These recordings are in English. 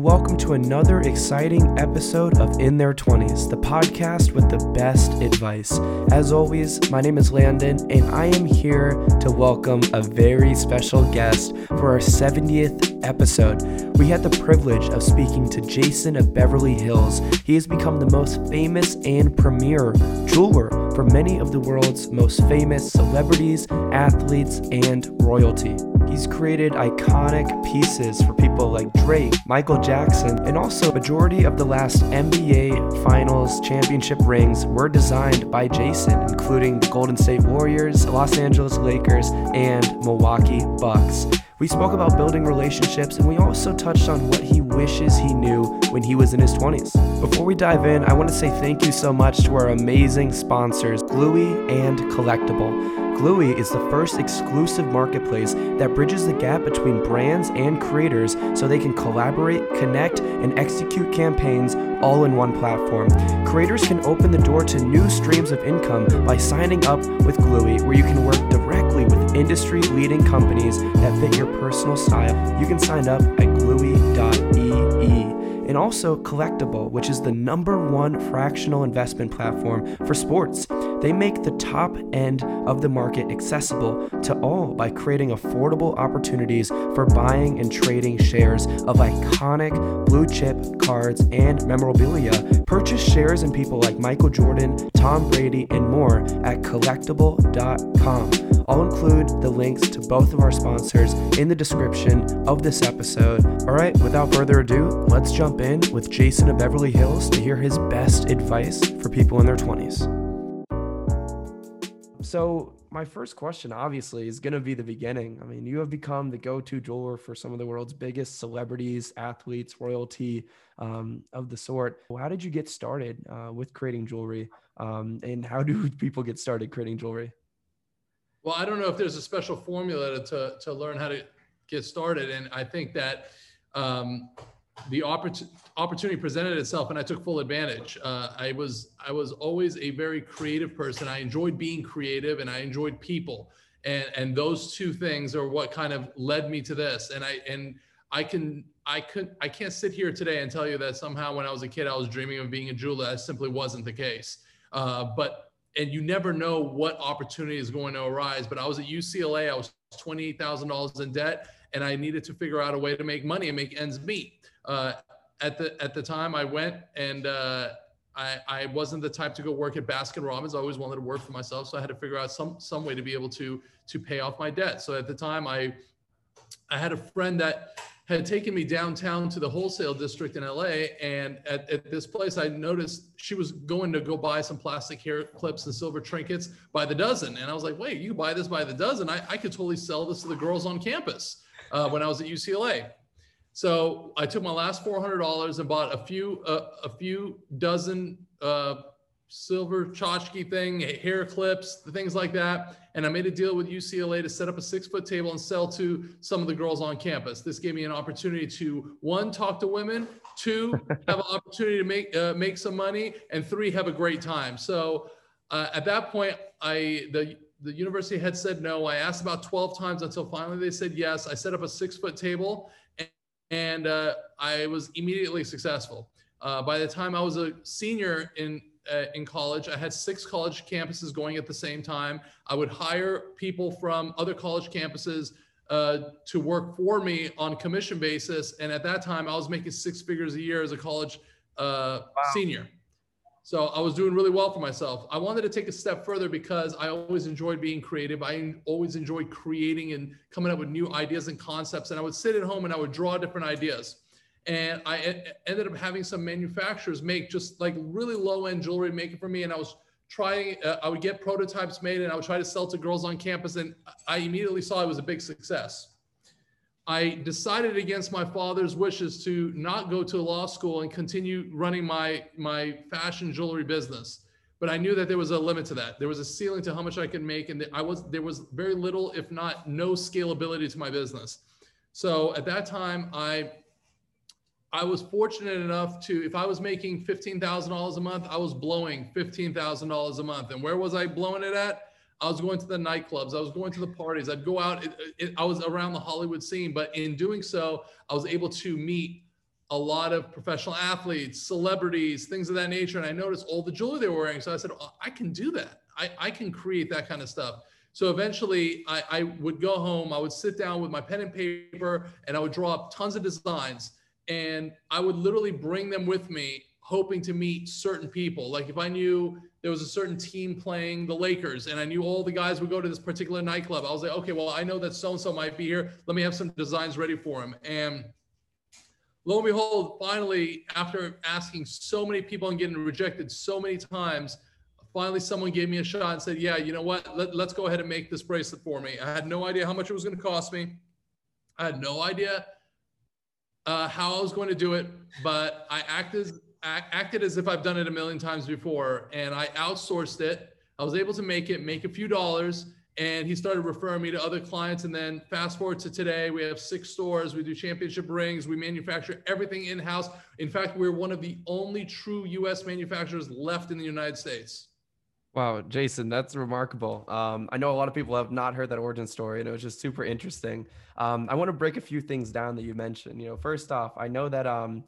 Welcome to another exciting episode of In Their 20s, the podcast with the best advice. As always, my name is Landon, and I am here to welcome a very special guest for our 70th episode. We had the privilege of speaking to Jason of Beverly Hills. He has become the most famous and premier jeweler for many of the world's most famous celebrities, athletes, and royalty. He's created iconic pieces for people like Drake, Michael Jackson, and also majority of the last NBA Finals championship rings were designed by Jason, including the Golden State Warriors, Los Angeles Lakers, and Milwaukee Bucks. We spoke about building relationships and we also touched on what he wishes he knew when he was in his 20s. Before we dive in, I want to say thank you so much to our amazing sponsors, Glewee and Collectable. Glewee is the first exclusive marketplace that bridges the gap between brands and creators so they can collaborate, connect, and execute campaigns all in one platform. Creators can open the door to new streams of income by signing up with Glewee, where you can work directly with industry leading companies that fit your personal style. You can sign up at glew.ee and also Collectable, which is the number one fractional investment platform for sports. They make the top end of the market accessible to all by creating affordable opportunities for buying and trading shares of iconic blue chip cards and memorabilia. Purchase shares in people like Michael Jordan, Tom Brady, and more at collectable.com. I'll include the links to both of our sponsors in the description of this episode. All right, without further ado, let's jump in with Jason of Beverly Hills to hear his best advice for people in their 20s. So, my first question obviously is going to be the beginning. I mean, you have become the go to jeweler for some of the world's biggest celebrities, athletes, royalty um, of the sort. How did you get started uh, with creating jewelry? Um, and how do people get started creating jewelry? Well, I don't know if there's a special formula to, to learn how to get started. And I think that um, the oppor- opportunity presented itself and I took full advantage. Uh, I was, I was always a very creative person. I enjoyed being creative and I enjoyed people. And, and those two things are what kind of led me to this. And I, and I can, I could, I can't sit here today and tell you that somehow when I was a kid, I was dreaming of being a jeweler. That simply wasn't the case. Uh, but and you never know what opportunity is going to arise. But I was at UCLA, I was $28,000 in debt, and I needed to figure out a way to make money and make ends meet. Uh, at the at the time, I went and uh, I, I wasn't the type to go work at Baskin Robbins. I always wanted to work for myself, so I had to figure out some some way to be able to to pay off my debt. So at the time, I I had a friend that had taken me downtown to the wholesale district in LA. And at, at, this place, I noticed she was going to go buy some plastic hair clips and silver trinkets by the dozen. And I was like, wait, you buy this by the dozen? I, I could totally sell this to the girls on campus uh, when I was at UCLA. So I took my last $400 and bought a few, uh, a few dozen uh, silver tchotchke thing, hair clips, things like that. And I made a deal with UCLA to set up a six foot table and sell to some of the girls on campus. This gave me an opportunity to one, talk to women, two, have an opportunity to make, uh, make some money, and three, have a great time. So uh, at that point, I, the, the university had said no. I asked about 12 times until finally they said yes. I set up a six foot table and, uh, I was immediately successful. Uh, by the time I was a senior in uh, in college. I had six college campuses going at the same time. I would hire people from other college campuses uh, to work for me on commission basis. And at that time, I was making six figures a year as a college uh, wow. senior. So I was doing really well for myself. I wanted to take a step further because I always enjoyed being creative. I always enjoyed creating and coming up with new ideas and concepts. And I would sit at home and I would draw different ideas and I ended up having some manufacturers make just like really low end jewelry, make it for me. And I was trying, uh, I would get prototypes made and I would try to sell to girls on campus. And I immediately saw it was a big success. I decided against my father's wishes to not go to law school and continue running my, my fashion jewelry business. But I knew that there was a limit to that. There was a ceiling to how much I could make. And I was, there was very little, if not no scalability to my business. So at that time, I I was fortunate enough to, if I was making $15,000 a month, I was blowing $15,000 a month. And where was I blowing it at? I was going to the nightclubs. I was going to the parties. I'd go out. It, it, I was around the Hollywood scene. But in doing so, I was able to meet a lot of professional athletes, celebrities, things of that nature. And I noticed all the jewelry they were wearing. So I said, oh, I can do that. I, I can create that kind of stuff. So eventually I, I would go home, I would sit down with my pen and paper and I would draw up tons of designs and I would literally bring them with me, hoping to meet certain people. Like if I knew there was a certain team playing the Lakers and I knew all the guys would go to this particular nightclub, I was like, okay, well, I know that so and so might be here. Let me have some designs ready for him. And lo and behold, finally, after asking so many people and getting rejected so many times, finally someone gave me a shot and said, yeah, you know what? Let, let's go ahead and make this bracelet for me. I had no idea how much it was going to cost me. I had no idea uh, how I was going to do it, but I acted, acted as if I've done it a million times before and I outsourced it. I was able to make it, make a few dollars and he started referring me to other clients and then fast forward to today we have six stores we do championship rings we manufacture everything in-house in fact we're one of the only true us manufacturers left in the united states Wow, Jason, that's remarkable. Um, I know a lot of people have not heard that origin story, and it was just super interesting. Um, I want to break a few things down that you mentioned. You know, first off, I know that um,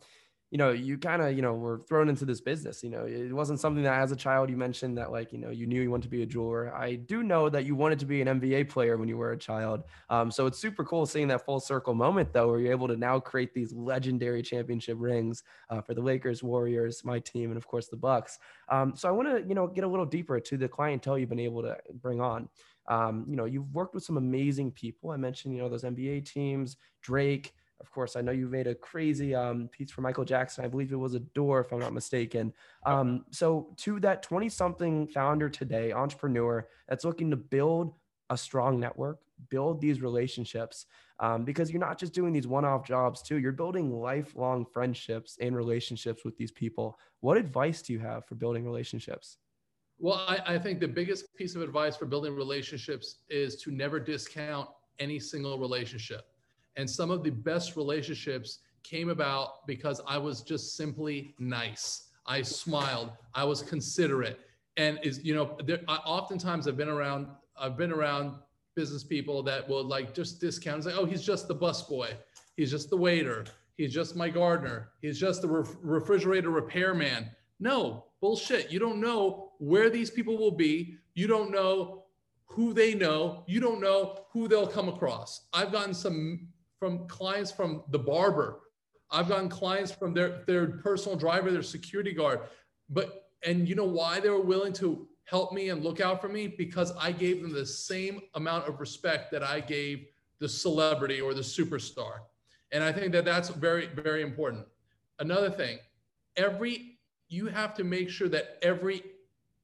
you know, you kind of, you know, were thrown into this business. You know, it wasn't something that as a child you mentioned that like, you know, you knew you wanted to be a jeweler. I do know that you wanted to be an NBA player when you were a child. Um, so it's super cool seeing that full circle moment though, where you're able to now create these legendary championship rings uh, for the Lakers, Warriors, my team, and of course the Bucks. Um, so I want to, you know, get a little deeper to the clientele you've been able to bring on. Um, you know, you've worked with some amazing people. I mentioned, you know, those NBA teams, Drake. Of course, I know you made a crazy um, piece for Michael Jackson. I believe it was a door, if I'm not mistaken. Um, so, to that 20 something founder today, entrepreneur that's looking to build a strong network, build these relationships, um, because you're not just doing these one off jobs too, you're building lifelong friendships and relationships with these people. What advice do you have for building relationships? Well, I, I think the biggest piece of advice for building relationships is to never discount any single relationship and some of the best relationships came about because I was just simply nice. I smiled. I was considerate. And is, you know, there, I, oftentimes I've been around, I've been around business people that will like just discount. It's like, oh, he's just the bus boy. He's just the waiter. He's just my gardener. He's just the ref- refrigerator repairman. No, bullshit. You don't know where these people will be. You don't know who they know. You don't know who they'll come across. I've gotten some from clients from the barber. I've gotten clients from their, their personal driver, their security guard. But, and you know why they were willing to help me and look out for me? Because I gave them the same amount of respect that I gave the celebrity or the superstar. And I think that that's very, very important. Another thing, every, you have to make sure that every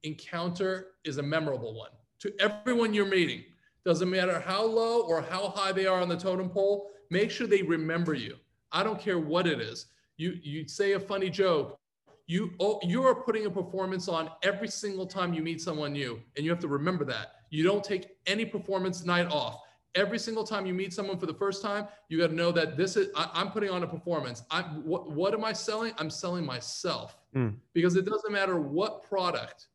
encounter is a memorable one to everyone you're meeting. Doesn't matter how low or how high they are on the totem pole, make sure they remember you. I don't care what it is. You you say a funny joke. You oh, you are putting a performance on every single time you meet someone new, and you have to remember that. You don't take any performance night off. Every single time you meet someone for the first time, you got to know that this is I, am putting on a performance. I what what am I selling? I'm selling myself mm. because it doesn't matter what product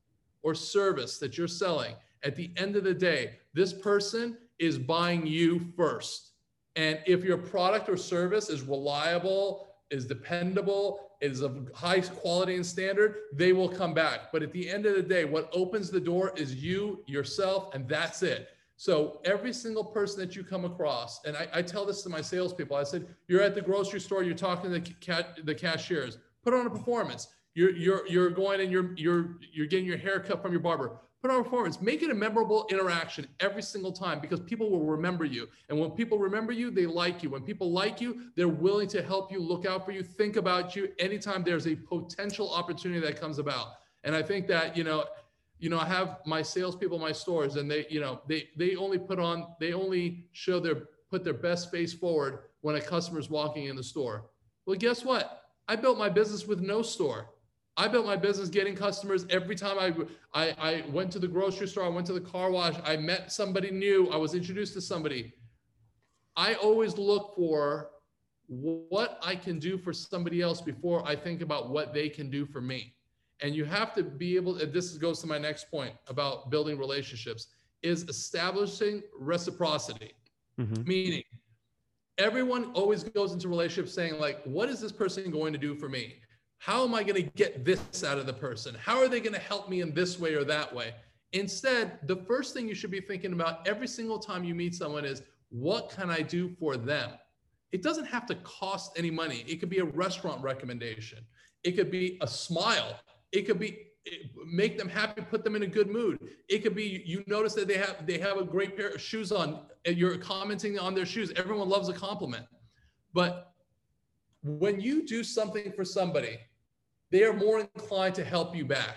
or service that you're selling. At the end of the day, this person is buying you first. And if your product or service is reliable, is dependable, is of high quality and standard, they will come back. But at the end of the day, what opens the door is you, yourself, and that's it. So every single person that you come across, and I, I tell this to my salespeople, I said, you're at the grocery store, you're talking to the, ca- the cashiers, put on a performance. You're, you're, you're going and you're, you're, you're getting your hair cut from your barber put on a performance. Make it a memorable interaction every single time because people will remember you. And when people remember you they like you. When people like you they're willing to help you look out for you think about you anytime there's a potential opportunity that comes about. And i think that you know you know i have my salespeople my stores and they you know they they only put on they only show their put their best face forward when a customer is walking in the store. Well guess what? I built my business with no store I built my business getting customers every time I, I, I went to the grocery store, I went to the car wash, I met somebody new, I was introduced to somebody. I always look for what I can do for somebody else before I think about what they can do for me. And you have to be able, and this goes to my next point about building relationships, is establishing reciprocity. Mm-hmm. Meaning, everyone always goes into relationships saying like what is this person going to do for me how am i going to get this out of the person? How are they going to help me in this way or that way? Instead the first thing you should be thinking about every single time you meet someone is what can i do for them? It doesn't have to cost any money. It could be a restaurant recommendation. It could be a smile. It could be eh, make them happy put them in a good mood. It could be you notice that they have they have a great pair of shoes on and you're commenting on their shoes. Everyone loves a compliment. But when you do something for somebody they are more inclined to help you back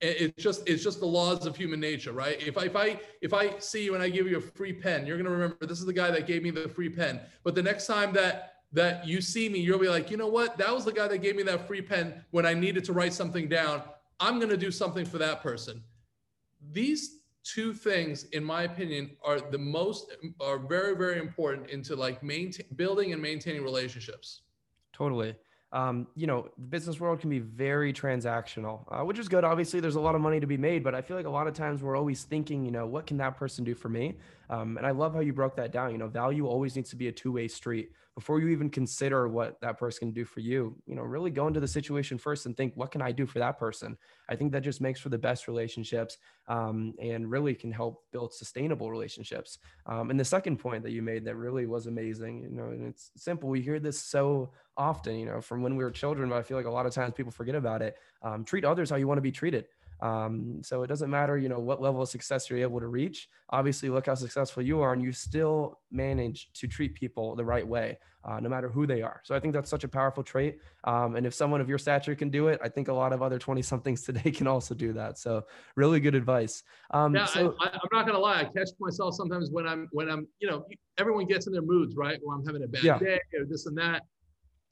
it's just it's just the laws of human nature right if I, if i if i see you and i give you a free pen you're to remember this is the guy that gave me the free pen but the next time that that you see me you'll be like you know what that was the guy that gave me that free pen when i needed to write something down I'm to do something for that person. These two things, in my opinion, are the most are very very important into like maintain building and maintaining relationships. Totally. Um, you know, the business world can be very transactional, uh, which is good. Obviously, there's a lot of money to be made, but I feel like a lot of times we're always thinking, you know, what can that person do for me? Um, and I love how you broke that down. You know, value always needs to be a two way street. Before you even consider what that person can do for you you know really go into the situation first and think what can i do for that person? I think that just makes for the best relationships um, and really can help build sustainable relationships. Um, and the second point that you made that really was amazing you know and it's simple. We hear this so often you know from when we were children but i feel like a lot of times people forget about it. Um, treat others how you want to be treated um, so it doesn't matter, you know, what level of success you're able to reach. Obviously, look how successful you are, and you still manage to treat people the right way, uh, no matter who they are. So I think that's such a powerful trait. Um, and if someone of your stature can do it, I think a lot of other 20 somethings today can also do that. So really good advice. Um, yeah, so, I, am not gonna lie. I catch myself sometimes when I'm when I'm, you know, everyone gets in their moods, right? When I'm having a bad yeah. day or this and that,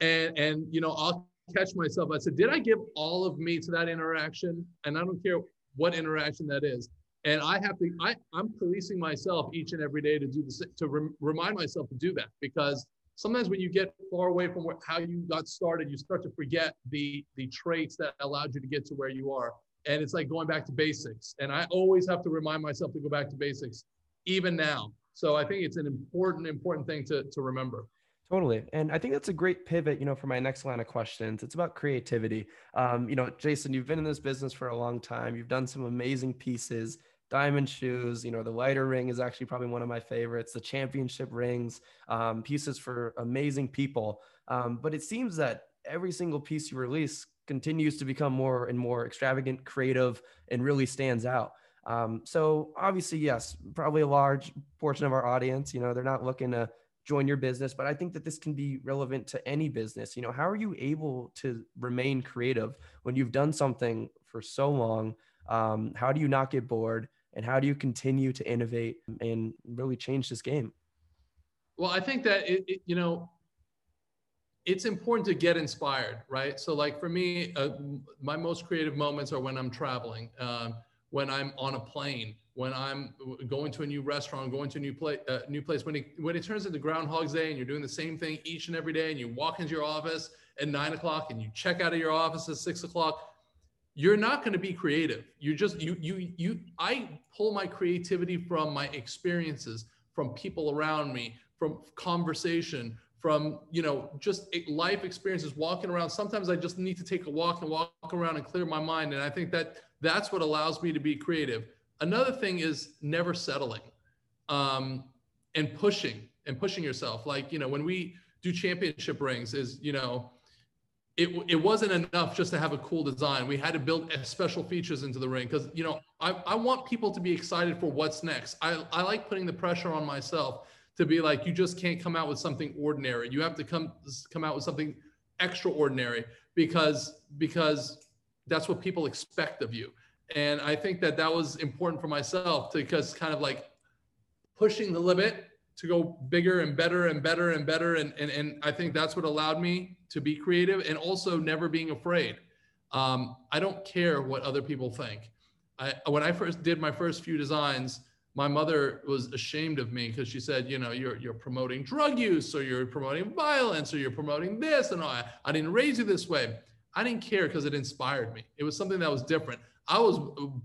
and and you know, I'll catch myself. I said, did I give all of me to that interaction? And I don't care what interaction that is. And I have to, I, I'm policing myself each and every day to do this, to rem, remind myself to do that because sometimes when you get far away from how you got started, you start to forget the, the traits that allowed you to get to where you are. And it's like going back to basics. And I always have to remind myself to go back to basics, even now. So I think it's an important, important thing to, to remember. Totally. And I think that's a great pivot, you know, for my next line of questions. It's about creativity. Um, you know, Jason, you've been in this business for a long time. You've done some amazing pieces, diamond shoes, you know, the lighter ring is actually probably one of my favorites, the championship rings, um, pieces for amazing people. Um, but it seems that every single piece you release continues to become more and more extravagant, creative, and really stands out. Um, so obviously, yes, probably a large portion of our audience, you know, they're not looking to join your business but i think that this can be relevant to any business. You know how are you able to remain creative when you've done something for so long? Um, how do you not get bored and how do you continue to innovate and really change this game? Well i think that it, it, you know it's important to get inspired right? So like for me uh, my most creative moments are when i'm traveling. Um, when i'm on a plane when I'm going to a new restaurant, going to a new place, uh, new place. When it when it turns into Groundhog's Day and you're doing the same thing each and every day, and you walk into your office at nine o'clock and you check out of your office at six o'clock, you're not going to be creative. You just you you you. I pull my creativity from my experiences, from people around me, from conversation, from you know just life experiences walking around sometimes i just need to take a walk and walk around and clear my mind and i think that that's what allows me to be creative Another thing is never settling um, and pushing and pushing yourself. Like, you know, when we do championship rings, is, you know, it, it wasn't enough just to have a cool design. We had to build special features into the ring because, you know, I, I want people to be excited for what's next. I, I like putting the pressure on myself to be like, you just can't come out with something ordinary. You have to come come out with something extraordinary because because that's what people expect of you. And I think that that was important for myself because kind of like pushing the limit to go bigger and better and better and better. And, and, and I think that's what allowed me to be creative and also never being afraid. Um, I don't care what other people think. I, when I first did my first few designs, my mother was ashamed of me because she said, you know, you're, you're promoting drug use or you're promoting violence or you're promoting this and I, I didn't raise you this way. I didn't care because it inspired me. It was something that was different. I was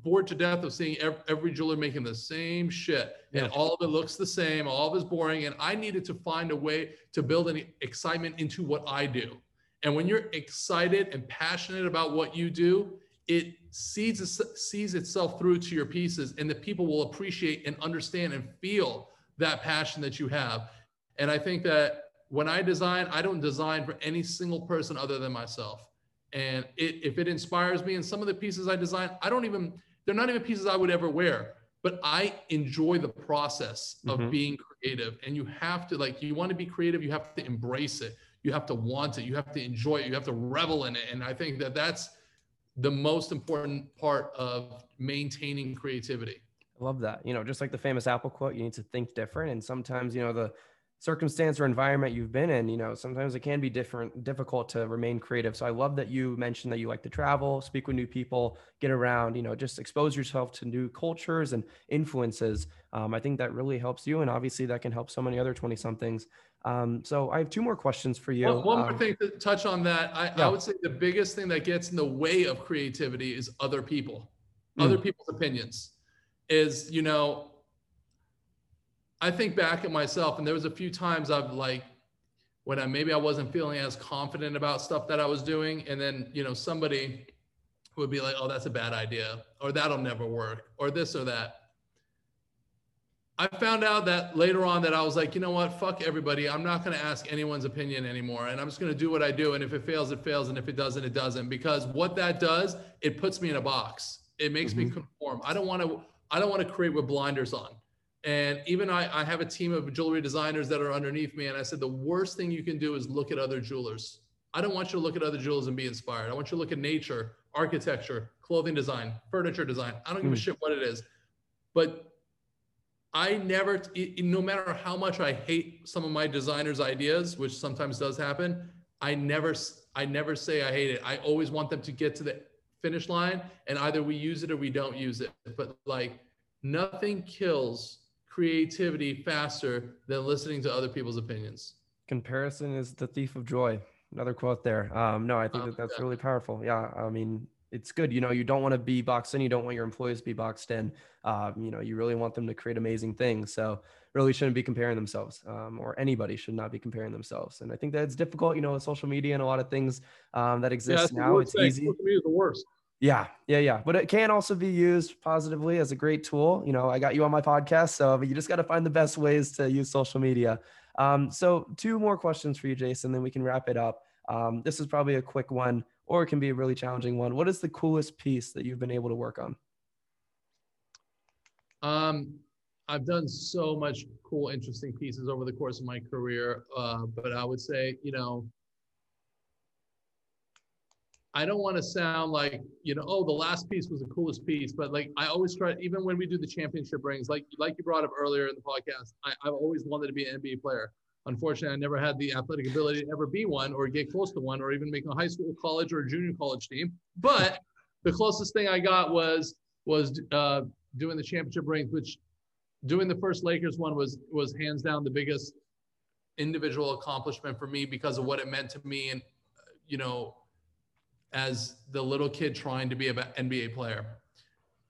bored to death of seeing every, every jeweler making the same shit, yeah. and all of it looks the same. All of it's boring, and I needed to find a way to build any excitement into what I do. And when you're excited and passionate about what you do, it sees sees itself through to your pieces, and the people will appreciate and understand and feel that passion that you have. And I think that when I design, I don't design for any single person other than myself. And it, if it inspires me, and some of the pieces I design, I don't even, they're not even pieces I would ever wear, but I enjoy the process of mm-hmm. being creative. And you have to, like, you want to be creative, you have to embrace it. You have to want it. You have to enjoy it. You have to revel in it. And I think that that's the most important part of maintaining creativity. I love that. You know, just like the famous Apple quote, you need to think different. And sometimes, you know, the circumstance or environment you've been in, you know, sometimes it can be different, difficult to remain creative. So I love that you mentioned that you like to travel, speak with new people, get around, you know, just expose yourself to new cultures and influences. Um, I think that really helps you. And obviously that can help so many other 20 somethings. Um, so I have two more questions for you. One, one more um, thing to touch on that. I, yeah. I, would say the biggest thing that gets in the way of creativity is other people, mm. other people's opinions is, you know, I think back at myself, and there was a few times I've like when I maybe I wasn't feeling as confident about stuff that I was doing, and then you know somebody would be like, "Oh, that's a bad idea," or "That'll never work," or this or that. I found out that later on that I was like, you know what, fuck everybody. I'm not going to ask anyone's opinion anymore, and I'm just going to do what I do. And if it fails, it fails, and if it doesn't, it doesn't. Because what that does, it puts me in a box. It makes mm-hmm. me conform. I don't want to. I don't want to create with blinders on. And even I, I have a team of jewelry designers that are underneath me. And I said, the worst thing you can do is look at other jewelers. I don't want you to look at other jewelers and be inspired. I want you to look at nature, architecture, clothing design, furniture design. I don't give a hmm. shit what it is. But I never, no matter how much I hate some of my designers' ideas, which sometimes does happen, I never, I never say I hate it. I always want them to get to the finish line, and either we use it or we don't use it. But like, nothing kills creativity faster than listening to other people's opinions. Comparison is the thief of joy. Another quote there. Um, no, I think um, that that's yeah. really powerful. Yeah, I mean, it's good. You know, you don't want to be boxed in. You don't want your employees to be boxed in. Um, you know, you really want them to create amazing things. So really shouldn't be comparing themselves um, or anybody should not be comparing themselves. And I think that it's difficult, you know, with social media and a lot of things um, that exist yeah, now. It's thing. easy. Social media is the worst. Yeah, yeah, yeah. But it can also be used positively as a great tool. You know, I got you on my podcast, so you just got to find the best ways to use social media. Um, so, two more questions for you, Jason, then we can wrap it up. Um, this is probably a quick one, or it can be a really challenging one. What is the coolest piece that you've been able to work on? Um, I've done so much cool, interesting pieces over the course of my career, uh, but I would say, you know, I don't want to sound like, you know, oh, the last piece was the coolest piece, but like I always try, even when we do the championship rings, like like you brought up earlier in the podcast, I, I've always wanted to be an NBA player. Unfortunately, I never had the athletic ability to ever be one or get close to one or even make a high school, college, or junior college team. But the closest thing I got was was uh, doing the championship rings, which doing the first Lakers one was was hands down the biggest individual accomplishment for me because of what it meant to me and you know as the little kid trying to be an NBA player.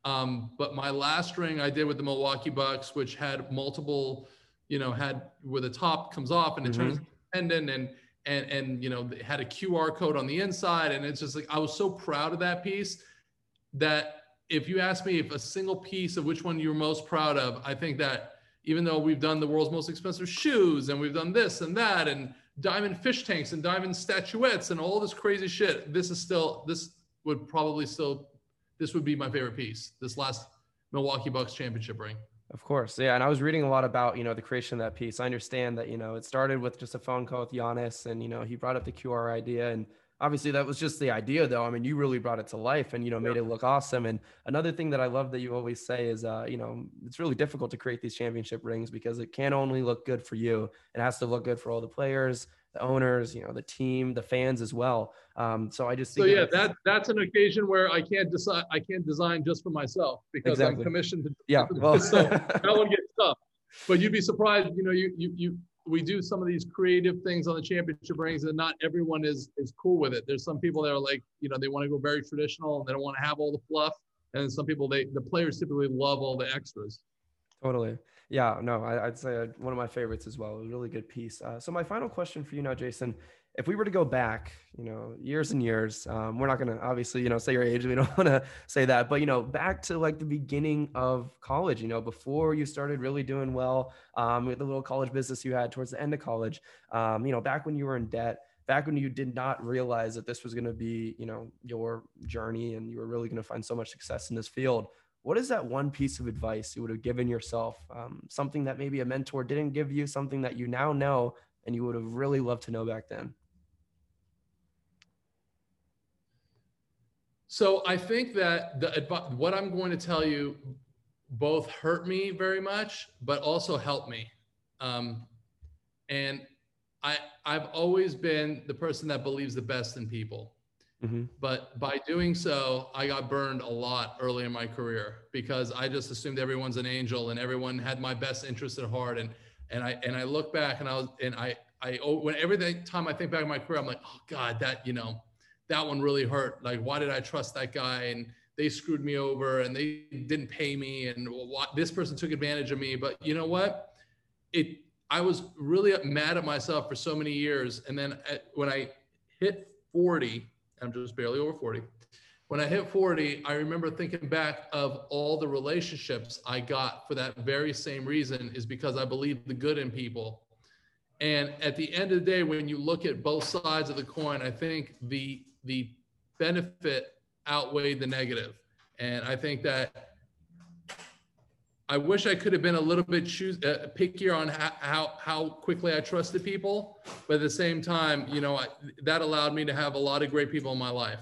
Um, but my last ring I did with the Milwaukee Bucks, which had multiple, you know, had where the top comes off and it mm-hmm. turns pendant and and and you know had a QR code on the inside, and it's just like I was so proud of that piece that if you ask me if a single piece of which one you're most proud of, I think that even though we've done the world's most expensive shoes and we've done this and that and diamond fish tanks and diamond statuettes and all this crazy shit. This is still this would probably still this would be my favorite piece. This last Milwaukee Bucks championship ring. Of course, yeah. And I was reading a lot about you know the creation of that piece. I understand that you know it started with just a phone call with Giannis, and you know he brought up the QR idea, and obviously that was just the idea though. I mean you really brought it to life and you know made yeah. it look awesome. And another thing that i love that you always say is uh, you know it's really difficult to create these championship rings because it can't only look good for you. It has to look good for all the players the owners you know the team the fans as well. Um, so i just so yeah that that's an occasion where i can't decide i can't design just for myself because exactly. i'm commissioned to yeah well so that one gets tough. But you'd be surprised you know you you you we do some of these creative things on the championship rings and not everyone is is cool with it. There's some people that are like you know they want to go very traditional and they don't want to have all the fluff. And some people they the players typically love all the extras. Totally. Yeah no I, would say one of my favorites as well. A really good piece. Uh, so my final question for you now jason if we were to go back, you know, years and years, um, we're not going to obviously, you know, say your age. We don't want to say that, but you know, back to like the beginning of college, you know, before you started really doing well um, with the little college business you had towards the end of college, um, you know, back when you were in debt, back when you did not realize that this was going to be, you know, your journey and you were really going to find so much success in this field. What is that one piece of advice you would have given yourself? Um, something that maybe a mentor didn't give you, something that you now know and you would have really loved to know back then? So I think that the what I'm going to tell you both hurt me very much, but also helped me. Um, and I I've always been the person that believes the best in people. Mm-hmm. But by doing so, I got burned a lot early in my career because I just assumed everyone's an angel and everyone had my best interest at heart. And and I and I look back and I was and I I when every time I think back in my career, I'm like, oh God, that you know that one really hurt. Like, why did I trust that guy? And they screwed me over and they didn't pay me and this person took advantage of me. But you know what? It, I was really mad at myself for so many years. And then at, when I hit 40, I'm just barely over 40. When I hit 40, I remember thinking back of all the relationships I got for that very same reason is because I believed the good in people. And at the end of the day, when you look at both sides of the coin, I think the the benefit outweighed the negative. And I think that I wish I could have been a little bit choose, uh, pickier on how, how, how quickly I trusted people, but at the same time, you know, I, that allowed me to have a lot of great people in my life.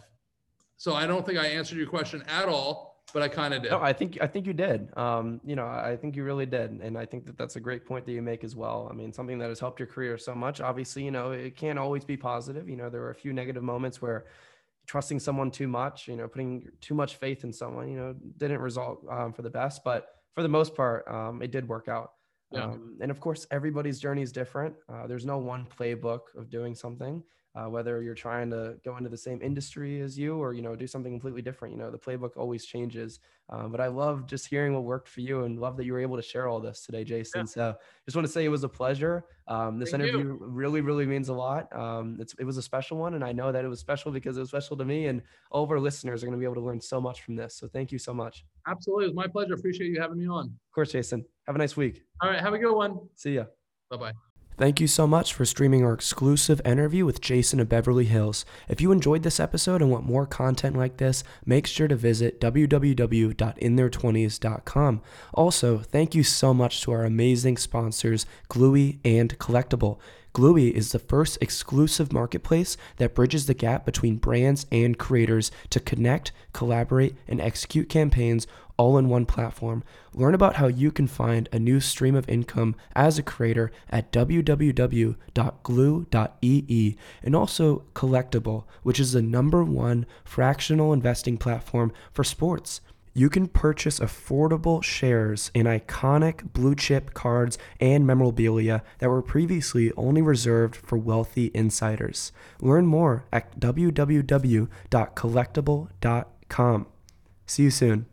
So I don't think I answered your question at all, but I kind of did. No, I think I think you did. Um, you know, I think you really did, and I think that that's a great point that you make as well. I mean, something that has helped your career so much. Obviously, you know, it can't always be positive. You know, there were a few negative moments where trusting someone too much, you know, putting too much faith in someone, you know, didn't result um, for the best. But for the most part, um, it did work out. Yeah. Um, and of course, everybody's journey is different. Uh, there's no one playbook of doing something uh, whether you're trying to go into the same industry as you or you know do something completely different you know the playbook always changes um, but i love just hearing what worked for you and love that you were able to share all this today jason yeah. so just want to say it was a pleasure um, this Thank interview you. really really means a lot um, it was a special one and i know that it was special because it was special to me and all of our listeners are going to be able to learn so much from this so thank you so much. Absolutely it was my pleasure appreciate you having me on. Of course jason have a nice week. All right have a good one. See ya. Bye-bye Thank you so much for streaming our exclusive interview with Jason of Beverly Hills. If you enjoyed this episode and want more content like this, make sure to visit www.intheir20s.com. Also, thank you so much to our amazing sponsors, Glewee and Collectable. Glewee is the first exclusive marketplace that bridges the gap between brands and creators to connect, collaborate, and execute campaigns all in one platform. Learn about how you can find a new stream of income as a creator at www.glew.ee and also Collectable, which is the number one fractional investing platform for sports. You can purchase affordable shares in iconic blue chip cards and memorabilia that were previously only reserved for wealthy insiders. Learn more at www.collectable.com. See you soon.